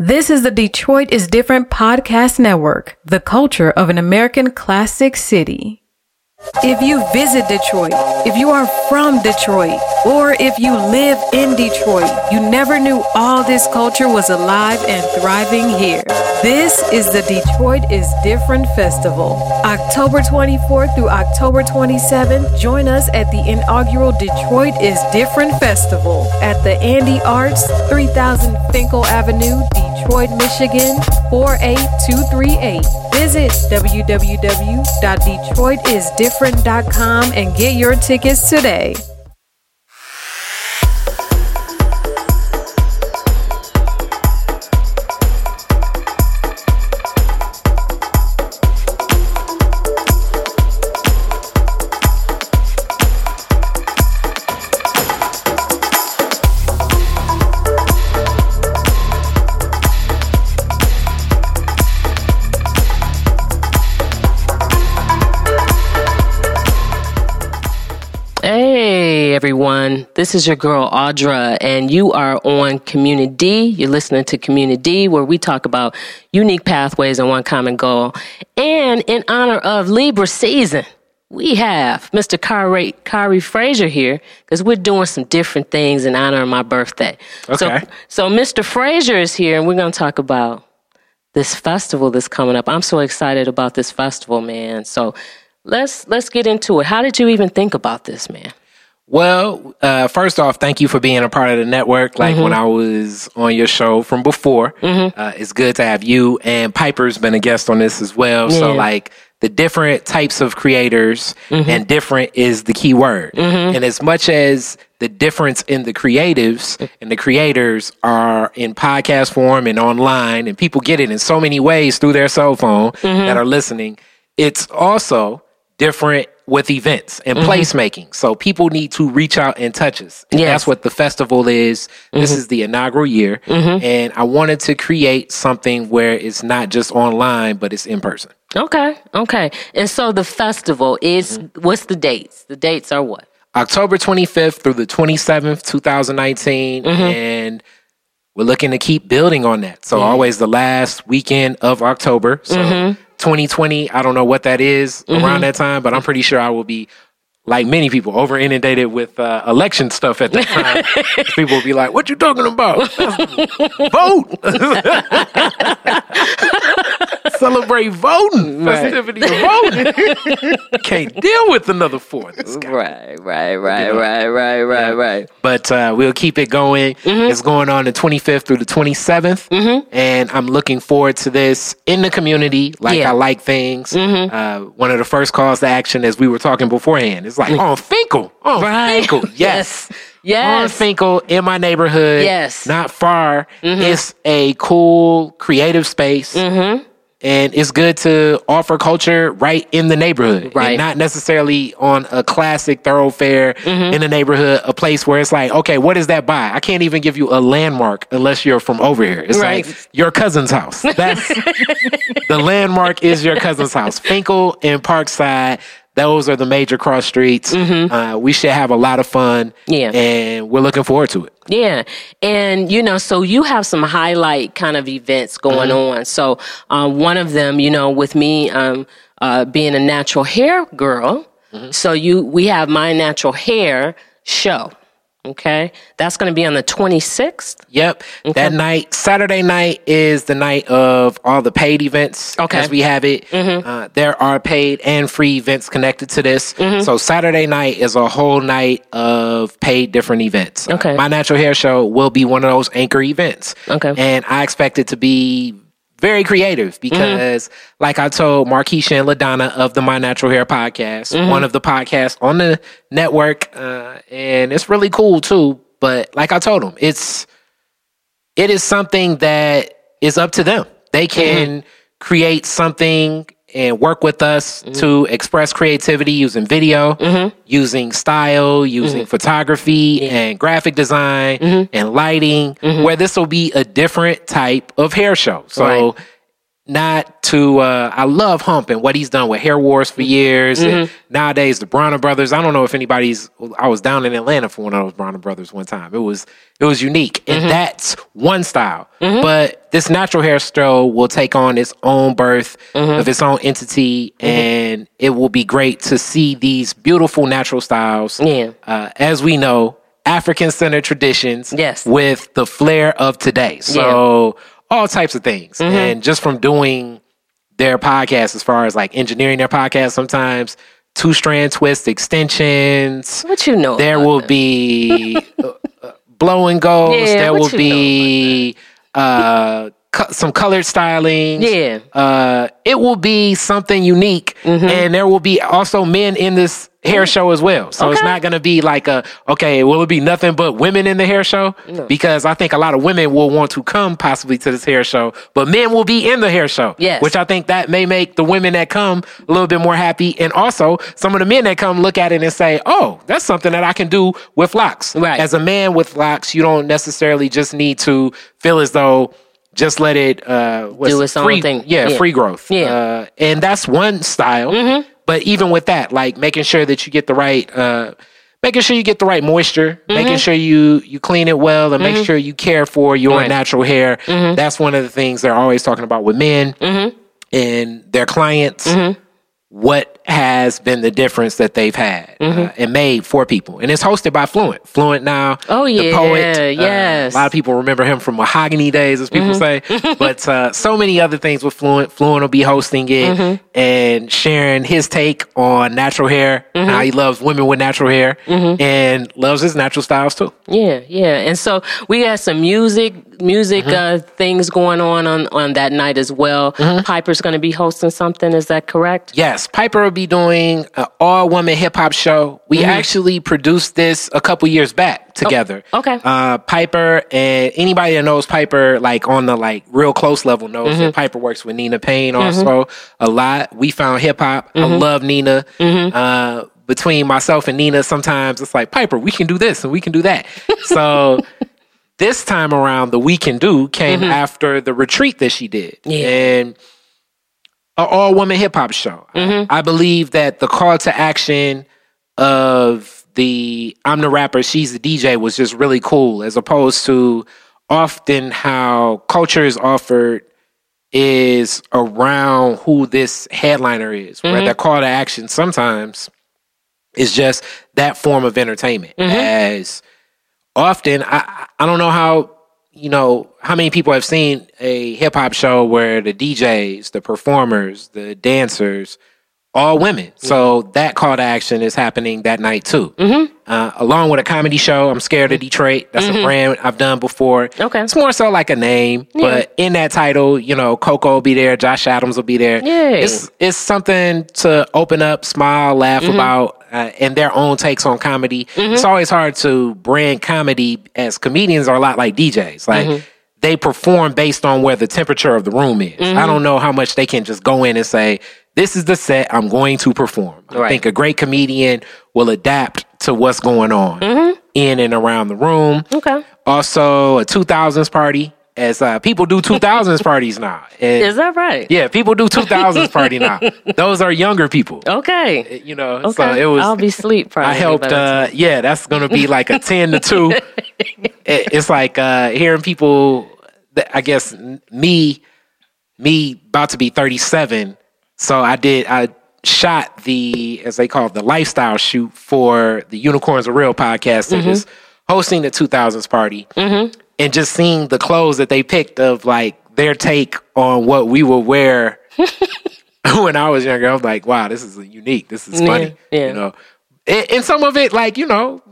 This is the Detroit is Different podcast network, the culture of an American classic city. If you visit Detroit, if you are from Detroit, or if you live in Detroit, you never knew all this culture was alive and thriving here. This is the Detroit is Different Festival. October 24th through October 27th, join us at the inaugural Detroit is Different Festival at the Andy Arts, 3000 Fenkell Avenue, Detroit, Michigan, 48238. Visit www.detroitisdifferent.com and get your tickets today. Everyone, this is your girl Audra, and you are on Community. You're listening to Community, where we talk about unique pathways and one common goal. And in honor of Libra season, we have Mr. Khary, Khary Frazier here because we're doing some different things in honor of my birthday. Okay. So, so Mr. Frazier is here, and we're going to talk about this festival that's coming up. I'm so excited about this festival, man. So let's let's get into it. How did you even think about this, man? Well, uh, first off, thank you for being a part of the network. Like when mm-hmm. I was on your show from before, mm-hmm. uh, it's good to have you and Piper's been a guest on this as well. So like the different types of creators mm-hmm. and different is the key word. And as much as the difference in the creatives and the creators are in podcast form and online and people get it in so many ways through their cell phone that are listening, it's also different with events and mm-hmm. placemaking. So people need to reach out and touch us. And Yes. that's what the festival is. This mm-hmm. is the inaugural year. Mm-hmm. And I wanted to create something where it's not just online, but it's in person. Okay, okay. And so the festival is what's the dates? The dates are what? October 25th through the 27th, 2019. And we're looking to keep building on that. So always the last weekend of October. So 2020, I don't know what that is around that time, but I'm pretty sure I will be like many people over inundated with uh, election stuff at that time. people will be like, "What you talking about? Vote, celebrate voting, festivity of voting. Can't deal with another guy. Right, right, right, right, right, right, right. but uh, we'll keep it going. Mm-hmm. It's going on the 25th through the 27th, mm-hmm. and I'm looking forward to this in the community. Like Yeah. I like things. Mm-hmm. Uh, one of the first calls to action, as we were talking beforehand, is like on Fenkell, on Right. Fenkell, yes. Yes. On Yes. Fenkell in my neighborhood, Yes. not far. It's a cool, creative space, and it's good to offer culture right in the neighborhood, Right. Not necessarily on a classic thoroughfare mm-hmm. in the neighborhood, a place where it's like, okay, what is that by? I can't even give you a landmark unless you're from over here. It's Right. like your cousin's house. That's the landmark is your cousin's house. Fenkell and Parkside. Those are the major cross streets. Uh, we should have a lot of fun. Yeah. And we're looking forward to it. Yeah. And, you know, so you have some highlight kind of events going on. So, um, one of them, you know, with me, um, uh, being a natural hair girl. So you, we have my natural hair show. Okay. That's going to be on the 26th. Yep. That night, Saturday night, is the night of all the paid events. Okay. As we have it. Uh, there are paid and free events connected to this. So Saturday night is a whole night of paid different events. Uh, Okay. My Natural Hair Show will be one of those anchor events. Okay. And I expect it to be very creative mm-hmm. because, like I told Marquisha and LaDonna of the My Natural Hair podcast, mm-hmm. one of the podcasts on the network, uh, and it's really cool too. But like I told them, it's it is something that is up to them. They mm-hmm. can create something and work with us mm-hmm. to express creativity using video, mm-hmm. using style, using mm-hmm. photography and graphic design and lighting, where this will be a different type of hair show. So Right. Not to uh I love Hump and what he's done with Hair Wars for years. And mm-hmm. nowadays the Bronner brothers, I don't know if anybody's I was down in Atlanta for one of those Bronner brothers one time. It was it was unique. And mm-hmm. that's one style. Mm-hmm. But this natural hair stroll will take on its own birth of its own entity and it will be great to see these beautiful natural styles. Yeah. Uh, as we know, African centered traditions Yes. with the flair of today. So all types of things. And just from doing their podcast as far as like engineering their podcast sometimes two strand twist extensions What you know? there will be uh, uh, blow and goes Yeah, there will be uh co- some colored styling Yeah. uh it will be something unique Mm-hmm. and there will be also men in this hair show as well so it's not going to be like a okay will it be nothing but women in the hair show because i think a lot of women will want to come possibly to this hair show but men will be in the hair show Yes. which i think that may make the women that come a little bit more happy and also some of the men that come look at it and say oh that's something that i can do with locks Right. as a man with locks you don't necessarily just need to feel as though just let it uh what's Do it? its own free, thing. Yeah, Yeah. free growth. Yeah. Uh, and that's one style. But even with that, like making sure that you get the right uh making sure you get the right moisture, making sure you you clean it well and make sure you care for your Right. natural hair. That's one of the things they're always talking about with men and their clients. What has been the difference that they've had uh, and made for people? And it's hosted by Fluent. Fluent now. Oh, the yeah, poet. uh, a lot of people remember him from Mahogany Days, as people say. but uh, so many other things with Fluent. Fluent will be hosting it and sharing his take on natural hair, how he loves women with natural hair, and loves his natural styles too. Yeah, yeah. And so we got some music music mm-hmm. uh, things going on, on on that night as well. Mm-hmm. Piper's going to be hosting something. Is that correct? Yes, Piper will be doing an all woman hip hop show. We mm-hmm. actually produced this a couple years back oh, together. okay. Uh, Piper and anybody that knows Piper, like on the like real close level, knows that Piper works with Nina Payne also a lot. We found hip hop. I love Nina. Uh, between myself and Nina, sometimes it's like Piper, we can do this and we can do that. So. This time around, the We Can Do came mm-hmm. after the retreat that she did. Yeah. And an all woman hip hop show. Mm-hmm. I believe that the call to action of the I'm the rapper, she's the DJ was just really cool, as opposed to often how culture is offered is around who this headliner is. Where mm-hmm. the call to action sometimes is just that form of entertainment. As often, I I don't know how you know how many people have seen a hip hop show where the DJs, the performers, the dancers, all women. So mm-hmm. that call to action is happening that night too. Mm-hmm. Uh, along with a comedy show, I'm scared of Detroit. That's a mm-hmm. brand I've done before. Okay. it's more so like a name, but in that title, you know, Coco will be there, Josh Adams will be there. Yay. It's it's something to open up, smile, laugh about, uh, and their own takes on comedy. It's always hard to brand comedy as comedians are a lot like DJs. Like they perform based on where the temperature of the room is. I don't know how much they can just go in and say, "This is the set I'm going to perform." I think a great comedian will adapt to what's going on in and around the room. Okay. Also, a 2000s party. As uh, people do 2000s parties now. And- Is that right? yeah, people do 2000s party now. Those are younger people. Okay. You know, Okay. so it was. I'll be sleep Probably I helped. by the time- Uh, yeah, that's gonna be like a ten to two. It- it's like uh, hearing people. that- I guess me, me about to be thirty seven. So I did. I shot the as they call it the lifestyle shoot for the Unicorns Are Real podcast that mm-hmm. is hosting the two thousands party, mm-hmm. and just seeing the clothes that they picked of like their take on what we would wear when I was younger, I was like, wow, this is unique. This is funny. yeah. You know, and, and some of it, like, you know,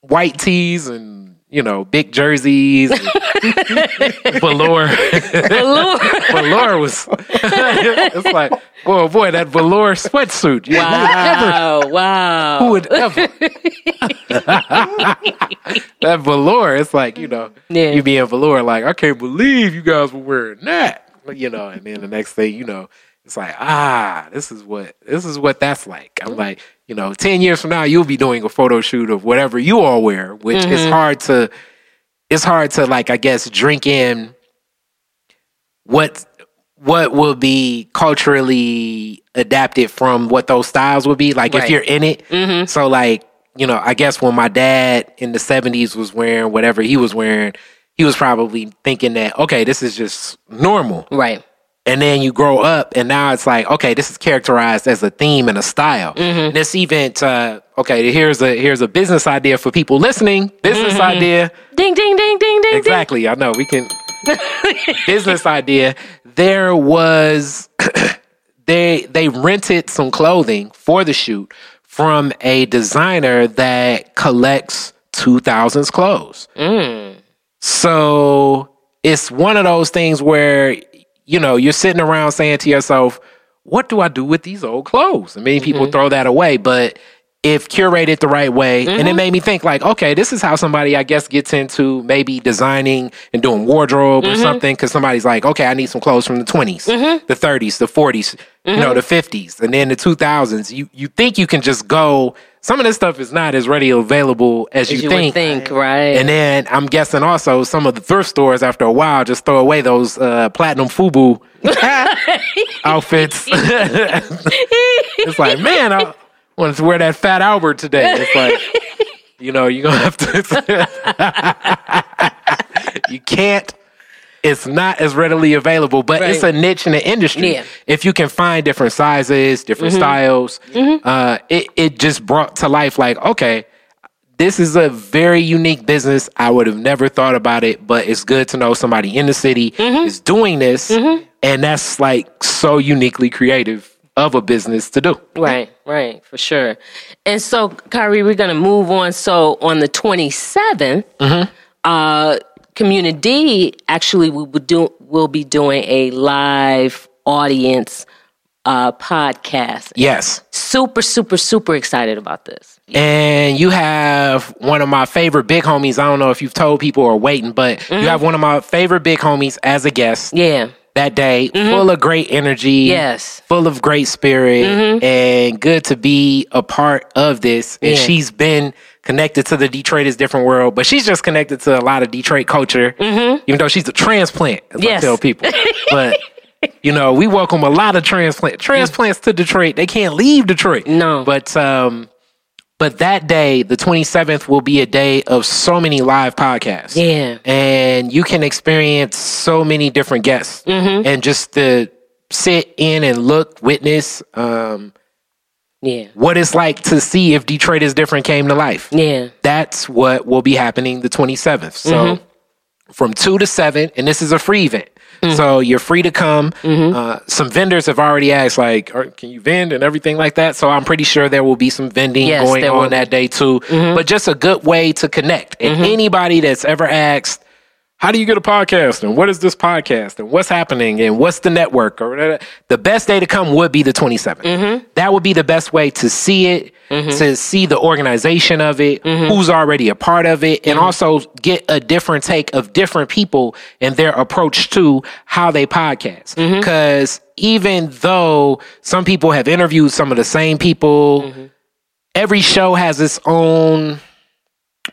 white tees and, you know, big jerseys. and velour. velour was, it's like, boy, boy, that velour sweatsuit. You Wow. wow. Who would ever? that velour, it's like, you know, Yeah. you be in velour, like, I can't believe you guys were wearing that. You know, and then the next thing, you know, it's like, ah, this is what this is what that's like. I'm mm-hmm. like, you know, ten years from now, you'll be doing a photo shoot of whatever you all wear, which is mm-hmm. hard to it's hard to like, I guess, drink in what what will be culturally adapted from what those styles would be. Like Right. if you're in it. Mm-hmm. So like, you know, I guess when my dad in the seventies was wearing whatever he was wearing, he was probably thinking that, okay, this is just normal. Right. And then you grow up and now it's like, okay, this is characterized as a theme and a style. Mm-hmm. This event, uh, okay, here's a here's a business idea for people listening. Business Mm-hmm. idea. Ding ding ding ding ding Exactly. I know we can. business idea. There was they they rented some clothing for the shoot from a designer that collects 2000s clothes. So it's one of those things where you know you're sitting around saying to yourself, "What do I do with these old clothes?" And many people mm-hmm. throw that away, but if curated the right way, and it mm-hmm. made me think like, okay, this is how somebody I guess gets into maybe designing and doing wardrobe or mm-hmm. something. Because somebody's like, okay, I need some clothes from the 20s, the 30s, the 40s, you know, the 50s, and then the 2000s. You you think you can just go. Some of this stuff is not as ready available as, As you, you think. would think, right? And then I'm guessing also some of the thrift stores after a while just throw away those uh, platinum FUBU outfits. it's like, man, I wanted to wear that Fat Albert today. It's like, you know, you're going to have to. you can't. It's not as readily available, but it's a niche in the industry. Yeah. If you can find different sizes, different styles, uh, it, it just brought to life like, okay, this is a very unique business. I would have never thought about it, but it's good to know somebody in the city is doing this. And that's like so uniquely creative of a business to do. Right, right, for sure. And so, Khary, we're going to move on. So, on the 27th, Mm-hmm. uh, Community actually will be, do, will be doing a live audience uh, podcast. Yes. Super, super, super excited about this. And you have one of my favorite big homies. I don't know if you've told people or waiting, but you mm-hmm. have one of my favorite big homies as a guest Yeah. that day, mm-hmm. full of great energy. Yes. Full of great spirit mm-hmm. and good to be a part of this. And Yeah. she's been connected to the Detroit is different world, but she's just connected to a lot of Detroit culture, even though she's a transplant, as Yes. I tell people. but you know, we welcome a lot of transplant transplants to Detroit. They can't leave Detroit. No. But um but that day, the 27th, will be a day of so many live podcasts. Yeah. And you can experience so many different guests. Mm-hmm. And just to sit in and look, witness um, Yeah. what it's like to see if Detroit is different came to life. Yeah. That's what will be happening the 27th. So Mm-hmm. from 2 to 7, and this is a free event. Mm-hmm. So you're free to come. Uh, some vendors have already asked, like, can you vend and everything like that? So I'm pretty sure there will be some vending Yes, going on. Mm-hmm. that day too. But just a good way to connect. And anybody that's ever asked, how do you get a podcast and what is this podcast and what's happening and what's the network or whatever, the best day to come would be the 27th. Mm-hmm. That would be the best way to see it, to see the organization of it, Mm-hmm. who's already a part of it, and also get a different take of different people and their approach to how they podcast. Mm-hmm. Because even though some people have interviewed some of the same people, Mm-hmm. every show has its own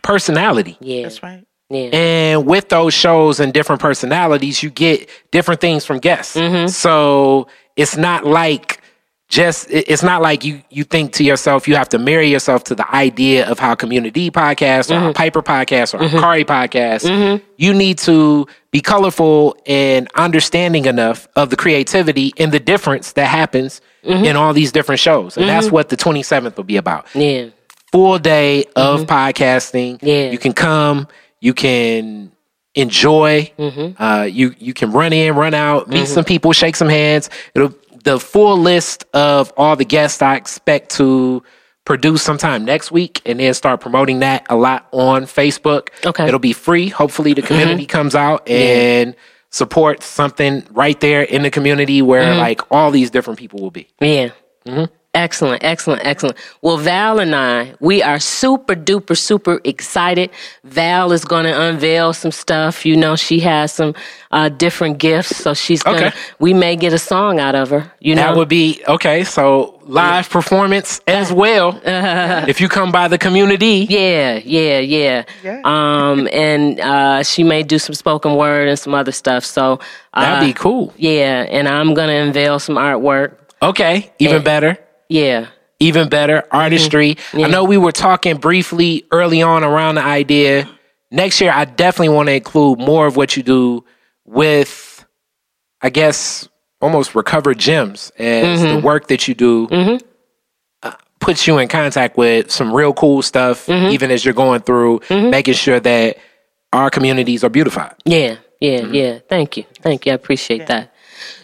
personality. Yeah. That's right. Yeah. And with those shows and different personalities, you get different things from guests. Mm-hmm. So it's not like just it's not like you you think to yourself you have to marry yourself to the idea of how community podcast or Mm-hmm. Piper podcast or how Khary podcast. You need to be colorful and understanding enough of the creativity and the difference that happens Mm-hmm. in all these different shows. And that's what the 27th will be about Yeah. full day of podcasting. Yeah. You can come, you can enjoy. Mm-hmm. Uh, you you can run in, run out, meet some people, shake some hands. It'll the full list of all the guests I expect to produce sometime next week and then start promoting that a lot on Facebook. Okay. It'll be free. Hopefully the community comes out and supports something right there in the community where like all these different people will be. Yeah. Excellent, excellent, excellent. Well, Val and I, we are super duper, super excited. Val is going to unveil some stuff. You know, she has some uh, different gifts, so she's going to, Okay. we may get a song out of her. You know, That would be okay. So live performance as well. if you come by the community, Yeah, yeah, yeah. Yeah. Um, and uh, she may do some spoken word and some other stuff. So uh, that'd be cool. Yeah, and I'm gonna unveil some artwork. Okay, even Eh. better. Yeah, even better artistry. Mm-hmm. I know we were talking briefly early on around the idea. Next year, I definitely want to include more of what you do with, I guess, almost recovered gems as Mm-hmm. the work that you do. uh, Puts you in contact with some real cool stuff, Mm-hmm. even as you're going through, making sure that our communities are beautified. yeah, yeah, Mm-hmm. yeah. Thank you, thank you. I appreciate that.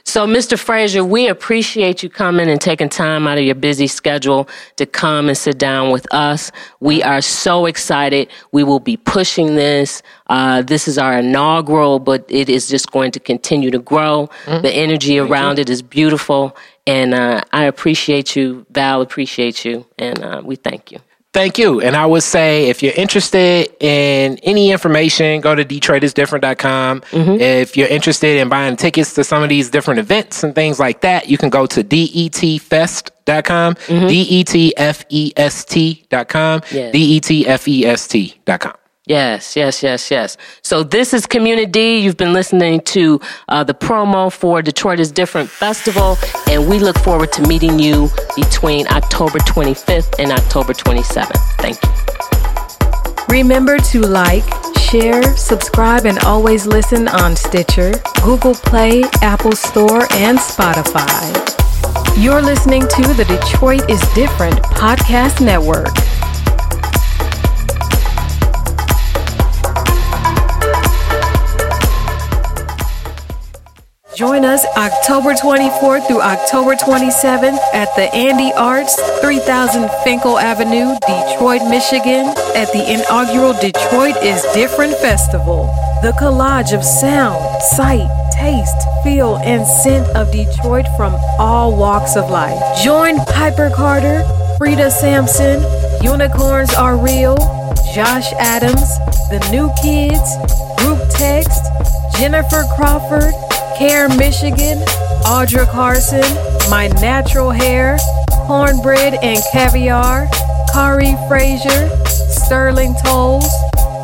So, Mr. Frazier, we appreciate you coming and taking time out of your busy schedule to come and sit down with us. We are so excited. We will be pushing this. Uh, this is our inaugural, but it is just going to continue to grow. The energy around it is beautiful. And uh, I appreciate you. Val appreciate you. And uh, we thank you. Thank you. And I would say if you're interested in any information, go to DetroitisDifferent.com. Mm-hmm. If you're interested in buying tickets to some of these different events and things like that, you can go to E DETFest.com, mm-hmm. D-E-T-F-E-S-T.com, Yeah. D-E-T-F-E-S-T.com. Yes, yes, yes, yes. So this is Community. You've been listening to uh, the promo for Detroit is Different Festival, and we look forward to meeting you between October 25th and October 27th. Thank you. Remember to like, share, subscribe, and always listen on Stitcher, Google Play, Apple Store, and Spotify. You're listening to the Detroit is Different Podcast Network. Join us October 24th through October 27th at the Andy Arts, 3000 Fenkell Avenue, Detroit, Michigan, at the inaugural Detroit is Different Festival. The collage of sound, sight, taste, feel, and scent of Detroit from all walks of life. Join Piper Carter, Frida Sampson, Unicorns Are Real, Josh Adams, The New Kids, Group Text, Jennifer Crawford, Care Michigan, Audra Carson, My Natural Hair, Cornbread and Caviar, Khary Frazier, Sterling Tolles,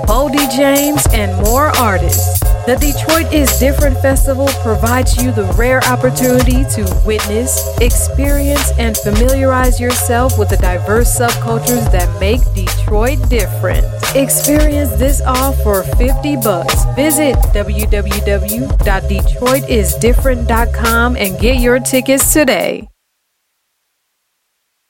Bodie James, and more artists. The Detroit is Different Festival provides you the rare opportunity to witness, experience, and familiarize yourself with the diverse subcultures that make Detroit different. Experience this all for 50 bucks. Visit www.detroitisdifferent.com and get your tickets today.